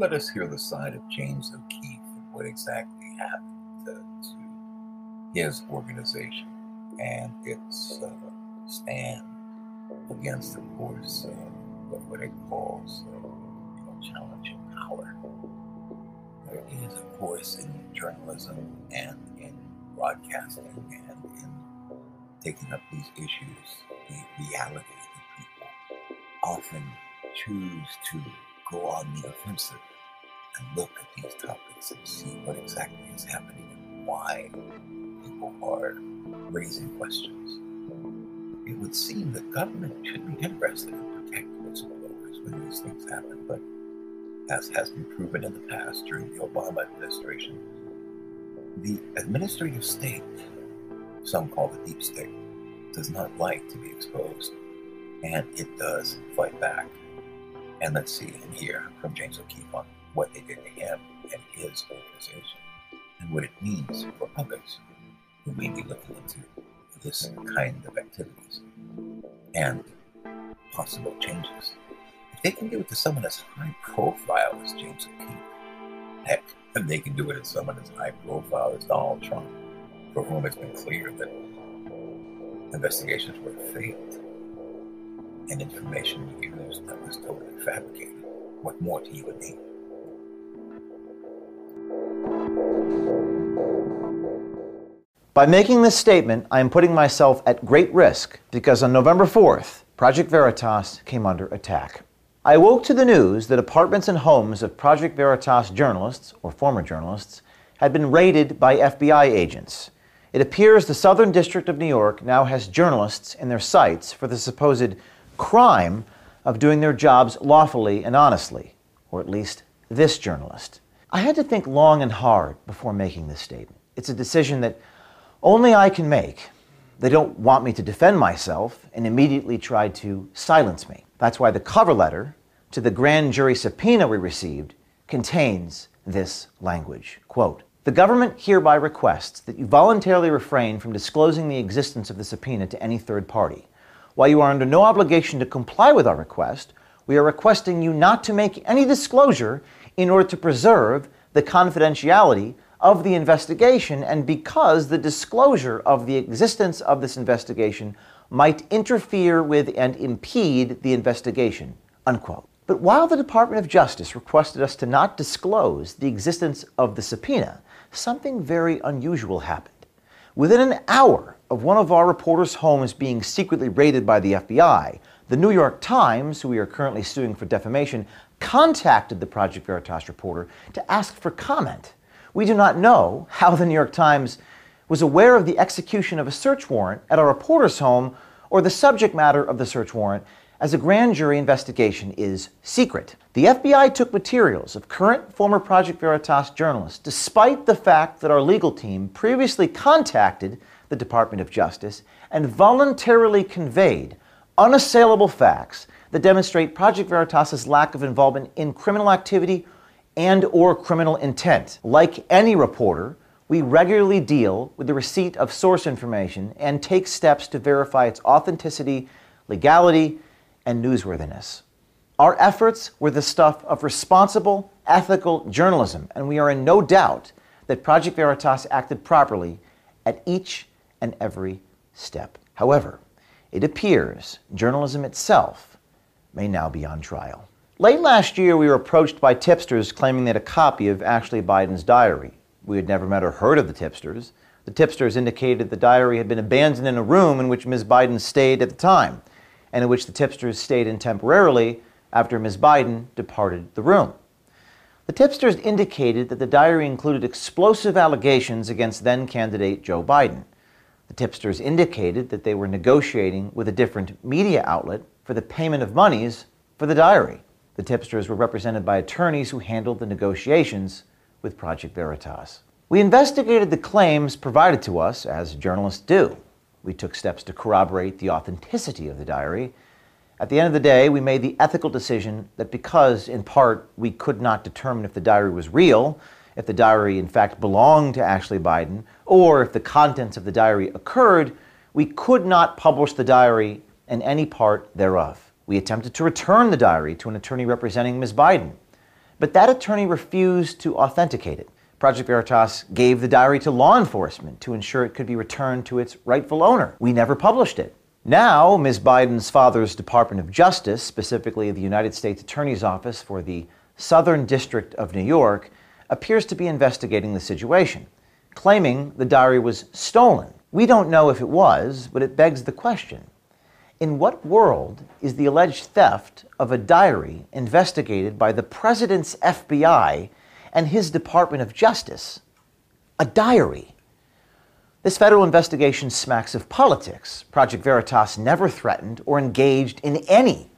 let us hear the side of James O'Keefe and what exactly happened to, to his organization and its uh, stand against, of course, uh, what, it calls uh, you know, power. There is, of course, in journalism and in broadcasting and in taking up these issues, the reality that people often choose to go on the offensive and look at these topics and see what exactly is happening and why people are raising questions. It would seem that government should be interested in protecting whistleblowers when these things happen, but as has been proven in the past during the Obama administration, the administrative state, some call the deep state, does not like to be exposed, and it does fight back. And let's see and hear from James O'Keefe on what they did to him and his organization, and what it means for others who may be looking into this kind of activities and possible changes. If they can do it to someone as high profile as James O'Keefe, heck, they can do it to someone as high profile as Donald Trump, for whom it's been clear that investigations were faked and information that was totally fabricated. What more do you need? By making this statement, I am putting myself at great risk because on November 4th, Project Veritas came under attack. I woke to the news that apartments and homes of Project Veritas journalists, or former journalists, had been raided by FBI agents. It appears the Southern District of New York now has journalists in their sights for the supposed crime of doing their jobs lawfully and honestly, or at least this journalist. I had to think long and hard before making this statement. It's a decision that only I can make. They don't want me to defend myself and immediately try to silence me. That's why the cover letter to the grand jury subpoena we received contains this language. Quote, the government hereby requests that you voluntarily refrain from disclosing the existence of the subpoena to any third party. While you are under no obligation to comply with our request, we are requesting you not to make any disclosure in order to preserve the confidentiality of the investigation and because the disclosure of the existence of this investigation might interfere with and impede the investigation. Unquote. But while the Department of Justice requested us to not disclose the existence of the subpoena, something very unusual happened. Within an hour of one of our reporters' homes being secretly raided by the FBI, the New York Times, who we are currently suing for defamation, contacted the Project Veritas reporter to ask for comment. We do not know how the New York Times was aware of the execution of a search warrant at our reporter's home or the subject matter of the search warrant, as a grand jury investigation is secret. The FBI took materials of current former Project Veritas journalists, despite the fact that our legal team previously contacted the Department of Justice and voluntarily conveyed unassailable facts that demonstrate Project Veritas's lack of involvement in criminal activity and or criminal intent. Like any reporter, we regularly deal with the receipt of source information and take steps to verify its authenticity, legality, and newsworthiness. Our efforts were the stuff of responsible, ethical journalism, and we are in no doubt that Project Veritas acted properly at each and every step. However, it appears journalism itself may now be on trial. Late last year, we were approached by tipsters claiming they had a copy of Ashley Biden's diary. We had never met or heard of the tipsters. The tipsters indicated the diary had been abandoned in a room in which Ms. Biden stayed at the time, and in which the tipsters stayed in temporarily after Ms. Biden departed the room. The tipsters indicated that the diary included explosive allegations against then candidate Joe Biden. Tipsters indicated that they were negotiating with a different media outlet for the payment of monies for the diary. The tipsters were represented by attorneys who handled the negotiations with Project Veritas. We investigated the claims provided to us, as journalists do. We took steps to corroborate the authenticity of the diary. At the end of the day, we made the ethical decision that because, in part, we could not determine if the diary was real, if the diary in fact belonged to Ashley Biden, or if the contents of the diary occurred, we could not publish the diary and any part thereof. We attempted to return the diary to an attorney representing Ms. Biden. But that attorney refused to authenticate it. Project Veritas gave the diary to law enforcement to ensure it could be returned to its rightful owner. We never published it. Now, Ms. Biden's father's Department of Justice, specifically the United States Attorney's Office for the Southern District of New York, appears to be investigating the situation, claiming the diary was stolen. We don't know if it was, but it begs the question in what world is the alleged theft of a diary investigated by the president's FBI and his Department of Justice? A diary. This federal investigation smacks of politics. Project Veritas never threatened or engaged in any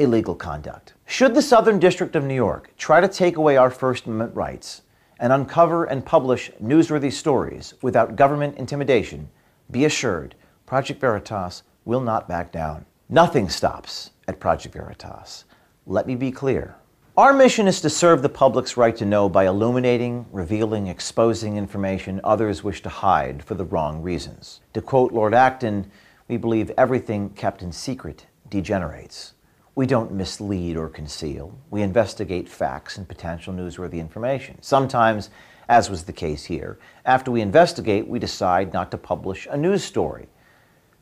illegal conduct. Should the Southern District of New York try to take away our First Amendment rights and uncover and publish newsworthy stories without government intimidation, be assured Project Veritas will not back down. Nothing stops at Project Veritas. Let me be clear. Our mission is to serve the public's right to know by illuminating, revealing, exposing information others wish to hide for the wrong reasons. To quote Lord Acton, we believe everything kept in secret degenerates. We don't mislead or conceal. We investigate facts and potential newsworthy information. Sometimes, as was the case here, after we investigate, we decide not to publish a news story.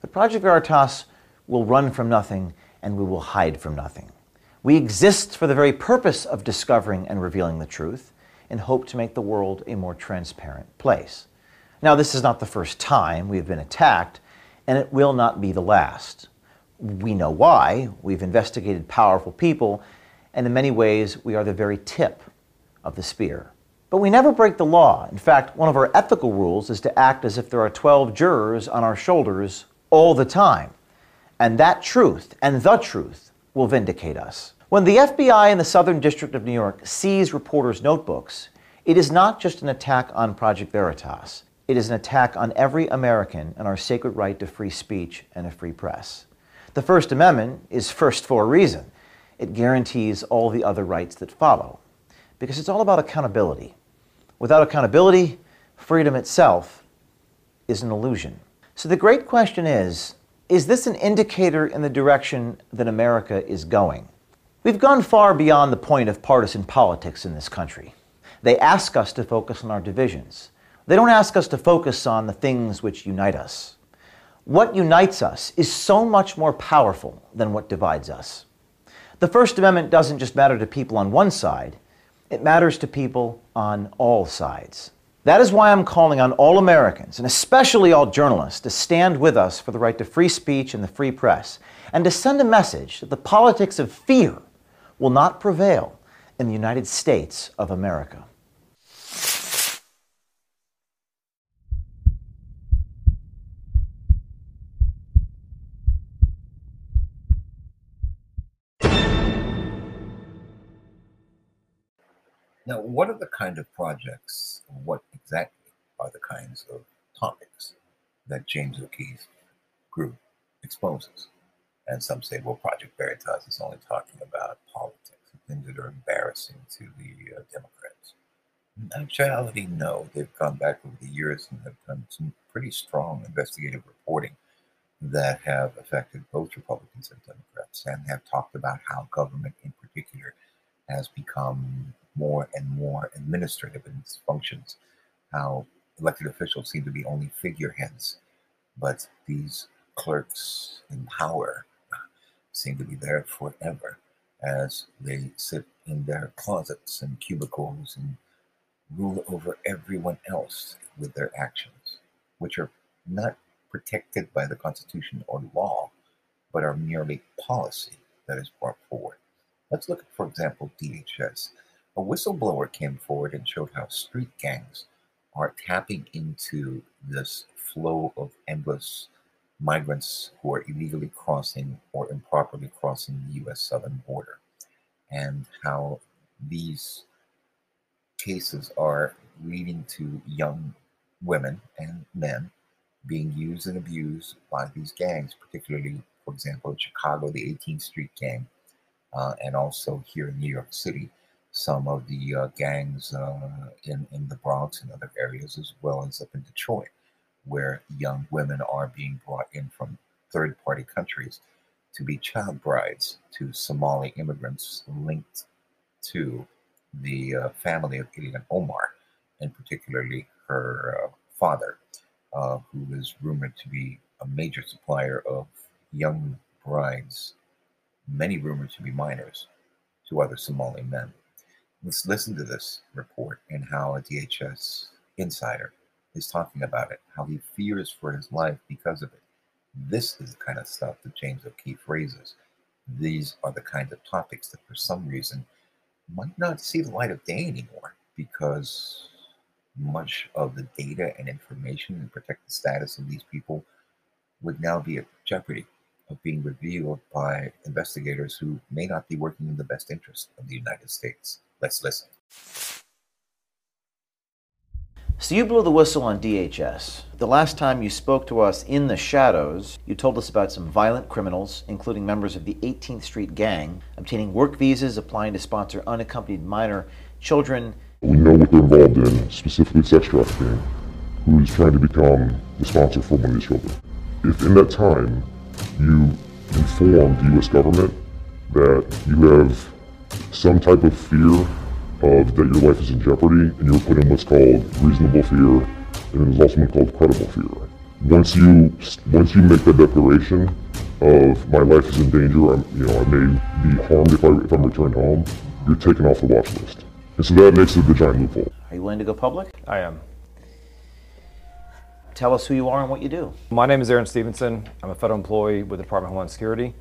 But Project Veritas will run from nothing and we will hide from nothing. We exist for the very purpose of discovering and revealing the truth and hope to make the world a more transparent place. Now, this is not the first time we've been attacked, and it will not be the last. We know why. We've investigated powerful people, and in many ways, we are the very tip of the spear. But we never break the law. In fact, one of our ethical rules is to act as if there are 12 jurors on our shoulders all the time. And that truth, and the truth, will vindicate us. When the FBI in the Southern District of New York seize reporters' notebooks, it is not just an attack on Project Veritas. It is an attack on every American and our sacred right to free speech and a free press. The First Amendment is first for a reason. It guarantees all the other rights that follow, because it's all about accountability. Without accountability, freedom itself is an illusion. So the great question is is this an indicator in the direction that America is going? We've gone far beyond the point of partisan politics in this country. They ask us to focus on our divisions. They don't ask us to focus on the things which unite us. What unites us is so much more powerful than what divides us. The First Amendment doesn't just matter to people on one side, it matters to people on all sides. That is why I'm calling on all Americans, and especially all journalists, to stand with us for the right to free speech and the free press, and to send a message that the politics of fear will not prevail in the United States of America. Now, what are the kind of projects, what exactly are the kinds of topics that James O'Keefe's group exposes? And some say, well, Project Veritas is only talking about politics and things that are embarrassing to the uh, Democrats. In actuality, no. They've gone back over the years and have done some pretty strong investigative reporting that have affected both Republicans and Democrats and have talked about how government in particular has become more and more administrative in its functions, how elected officials seem to be only figureheads, but these clerks in power seem to be there forever as they sit in their closets and cubicles and rule over everyone else with their actions, which are not protected by the Constitution or law, but are merely policy that is brought forward. Let's look at, for example, DHS. A whistleblower came forward and showed how street gangs are tapping into this flow of endless migrants who are illegally crossing or improperly crossing the US southern border, and how these cases are leading to young women and men being used and abused by these gangs, particularly, for example, in Chicago, the 18th Street Gang, uh, and also here in New York City, some of the uh, gangs uh, in, in the Bronx and other areas, as well as up in Detroit, where young women are being brought in from third party countries to be child brides to Somali immigrants linked to the uh, family of Ilhan Omar, and particularly her uh, father, uh, who is rumored to be a major supplier of young brides, many rumored to be minors, to other Somali men. Let's listen to this report and how a DHS insider is talking about it, how he fears for his life because of it. This is the kind of stuff that James O'Keefe raises. These are the kind of topics that, for some reason, might not see the light of day anymore because much of the data and information and protect the status of these people would now be at jeopardy of being revealed by investigators who may not be working in the best interest of the United States. Let's listen. So you blew the whistle on DHS. The last time you spoke to us in the shadows, you told us about some violent criminals, including members of the 18th Street Gang, obtaining work visas, applying to sponsor unaccompanied minor children. We know what they're involved in, specifically sex trafficking, who's trying to become the sponsor for one of these children. If in that time you inform the U.S. government that you have some type of fear of that your life is in jeopardy, and you're put in what's called reasonable fear, and there's also one called credible fear. Once you once you make the declaration of my life is in danger, I'm, you know, I may be harmed if I if I'm returned home, you're taken off the watch list, and so that makes it the giant loophole. Are you willing to go public? I am. Tell us who you are and what you do. My name is Aaron Stevenson. I'm a federal employee with the Department of Homeland Security.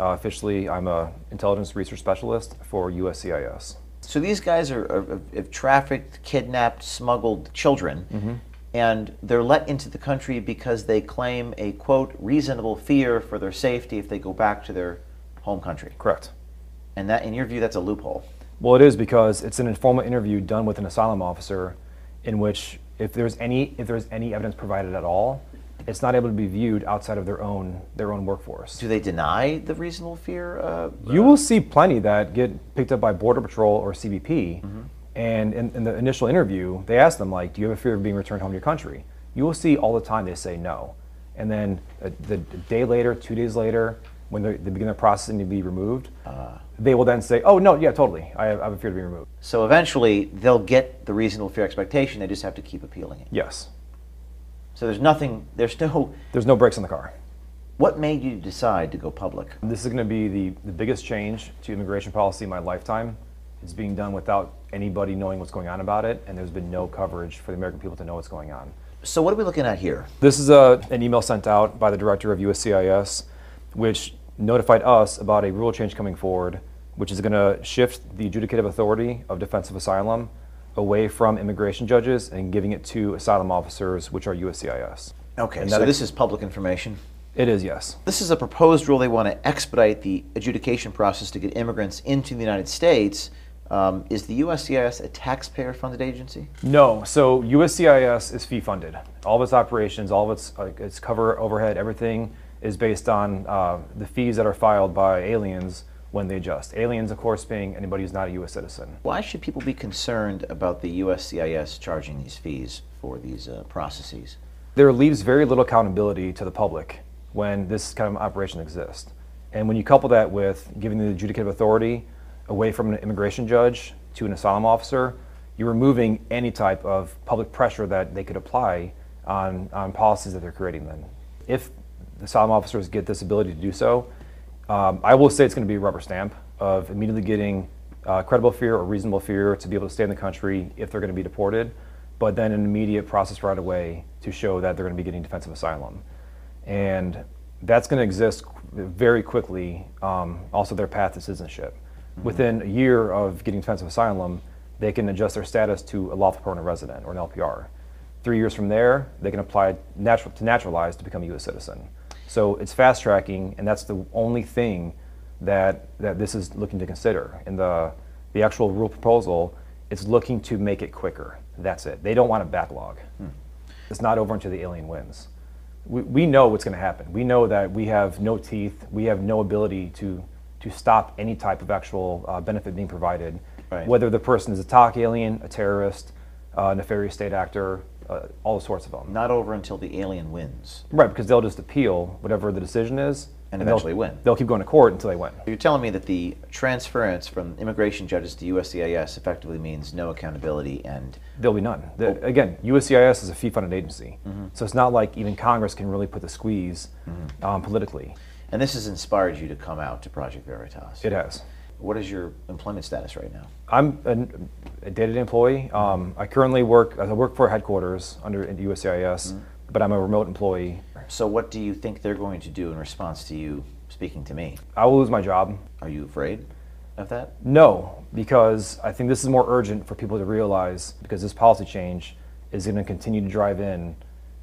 Uh, officially, I'm a intelligence research specialist for USCIS. So these guys are, are, have trafficked, kidnapped, smuggled children, Mm-hmm. and they're let into the country because they claim a quote reasonable fear for their safety if they go back to their home country. Correct. And that, in your view, that's a loophole. Well, it is because it's an informal interview done with an asylum officer, in which if there's any if there's any evidence provided at all, it's not able to be viewed outside of their own their own workforce. Do they deny the reasonable fear? Uh, You will uh, see plenty that get picked up by Border Patrol or CBP. Mm-hmm. And in, in the initial interview, they ask them, like, do you have a fear of being returned home to your country? You will see all the time they say no. And then a, the day later, two days later, when they begin the processing to be removed, ah. they will then say, oh, no, yeah, totally. I have, I have a fear to be removed. so eventually, they'll get the reasonable fear expectation. They just have to keep appealing it. Yes. So there's nothing. There's no. There's no brakes on the car. What made you decide to go public? This is going to be the, the biggest change to immigration policy in my lifetime. It's being done without anybody knowing what's going on about it, and there's been no coverage for the American people to know what's going on. So what are we looking at here? This is a, an email sent out by the director of USCIS, which notified us about a rule change coming forward, which is going to shift the adjudicative authority of defensive asylum away from immigration judges and giving it to asylum officers, which are USCIS. Okay, And so this is public information. It is, yes. This is a proposed rule. They want to expedite the adjudication process to get immigrants into the United States. Um, is the USCIS a taxpayer-funded agency? No, so USCIS is fee funded. All of its operations, all of its, uh, its cover overhead, everything is based on uh, the fees that are filed by aliens when they adjust. Aliens, of course, being anybody who's not a U.S. citizen. Why should people be concerned about the USCIS charging these fees for these uh, processes? There leaves very little accountability to the public when this kind of operation exists. And when you couple that with giving the adjudicative authority away from an immigration judge to an asylum officer, you're removing any type of public pressure that they could apply on, on policies that they're creating then. If the asylum officers get this ability to do so, um, I will say it's going to be a rubber stamp of immediately getting uh, credible fear or reasonable fear to be able to stay in the country if they're going to be deported, but then an immediate process right away to show that they're going to be getting defensive asylum. And that's going to exist very quickly, um, also their path to citizenship. Within a year of getting defensive asylum, they can adjust their status to a lawful permanent resident or an LPR. Three years from there, they can apply natural, to naturalize to become a U.S. citizen. So it's fast tracking, and that's the only thing that, that this is looking to consider. In the, the actual rule proposal, it's looking to make it quicker. That's it. They don't want a backlog. It's not over until the alien wins. We, we know what's going to happen. We know that we have no teeth, we have no ability to, to stop any type of actual uh, benefit being provided, Right. whether the person is a talk alien, a terrorist, a nefarious state actor, uh, all sorts of them. Not over until the alien wins. Right, because they'll just appeal whatever the decision is And they'll- eventually win. They'll keep going to court until they win. You're telling me that the transference from immigration judges to USCIS effectively means no accountability and There'll be none. The, again, USCIS is a fee-funded agency, so it's not like even Congress can really put the squeeze um, politically. and this has inspired you to come out to Project Veritas. It has. What is your employment status right now? I'm an- a day-to-day employee. Um, I currently work. I work for headquarters under USCIS, but I'm a remote employee. So what do you think they're going to do in response to you speaking to me? I will lose my job. Are you afraid of that? No, because I think this is more urgent for people to realize because this policy change is going to continue to drive in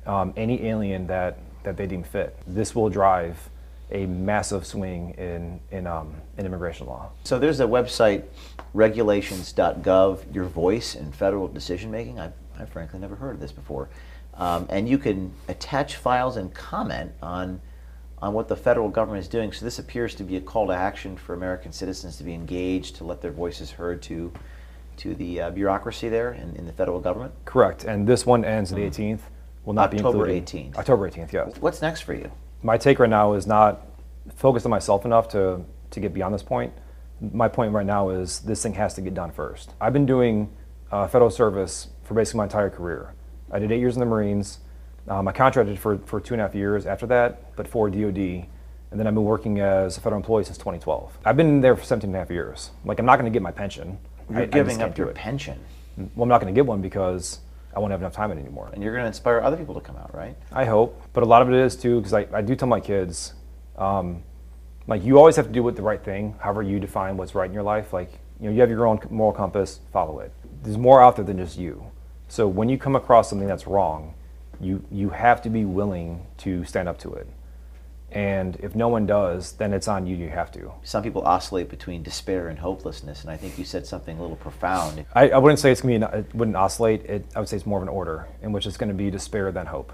um, any alien that, that they deem fit. This will drive a massive swing in, in, um, in immigration law. So there's a website, regulations.gov, your voice in federal decision making. I've, I've frankly never heard of this before. Um, and you can attach files and comment on, on what the federal government is doing. So this appears to be a call to action for American citizens to be engaged, to let their voices heard to, to the uh, bureaucracy there in, in the federal government. Correct. And this one ends the 18th. Will not be October included. 18th. October 18th, yes. What's next for you? My take right now is not focused on myself enough to, to get beyond this point. My point right now is this thing has to get done first. I've been doing uh, federal service for basically my entire career. I did eight years in the Marines. Um, I contracted for, for two and a half years after that, but for DoD. And then I've been working as a federal employee since 2012. I've been there for 17 and a half years. Like, I'm not going to get my pension. You're I- I giving can't up your pension, Well, I'm not going to get one because I won't have enough time anymore. and you're going to inspire other people to come out, right? I hope, but a lot of it is too because I, I do tell my kids, um, like you always have to do what the right thing, however you define what's right in your life. Like you know, you have your own moral compass, follow it. There's more out there than just you. So when you come across something that's wrong, you you have to be willing to stand up to it. And if no one does, then it's on you. You have to. Some people oscillate between despair and hopelessness, and I think you said something a little profound. I, I wouldn't say it's gonna be. An, it wouldn't oscillate. It, I would say it's more of an order in which it's going to be despair than hope.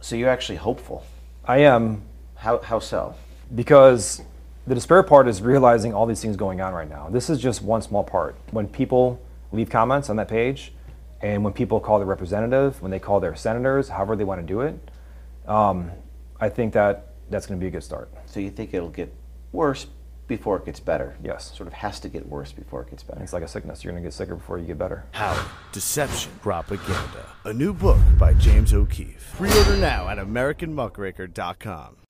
So you're actually hopeful. I am How, how so? because the despair part is realizing all these things going on right now. This is just one small part. When people leave comments on that page, and when people call their representative, when they call their senators, however they want to do it, um, I think that that's going to be a good start. So you think it'll get worse before it gets better? Yes. Sort of has to get worse before it gets better. It's like a sickness. You're going to get sicker before you get better. How? Deception, Propaganda. A new book by James O'Keefe. Pre-order now at AmericanMuckraker.com.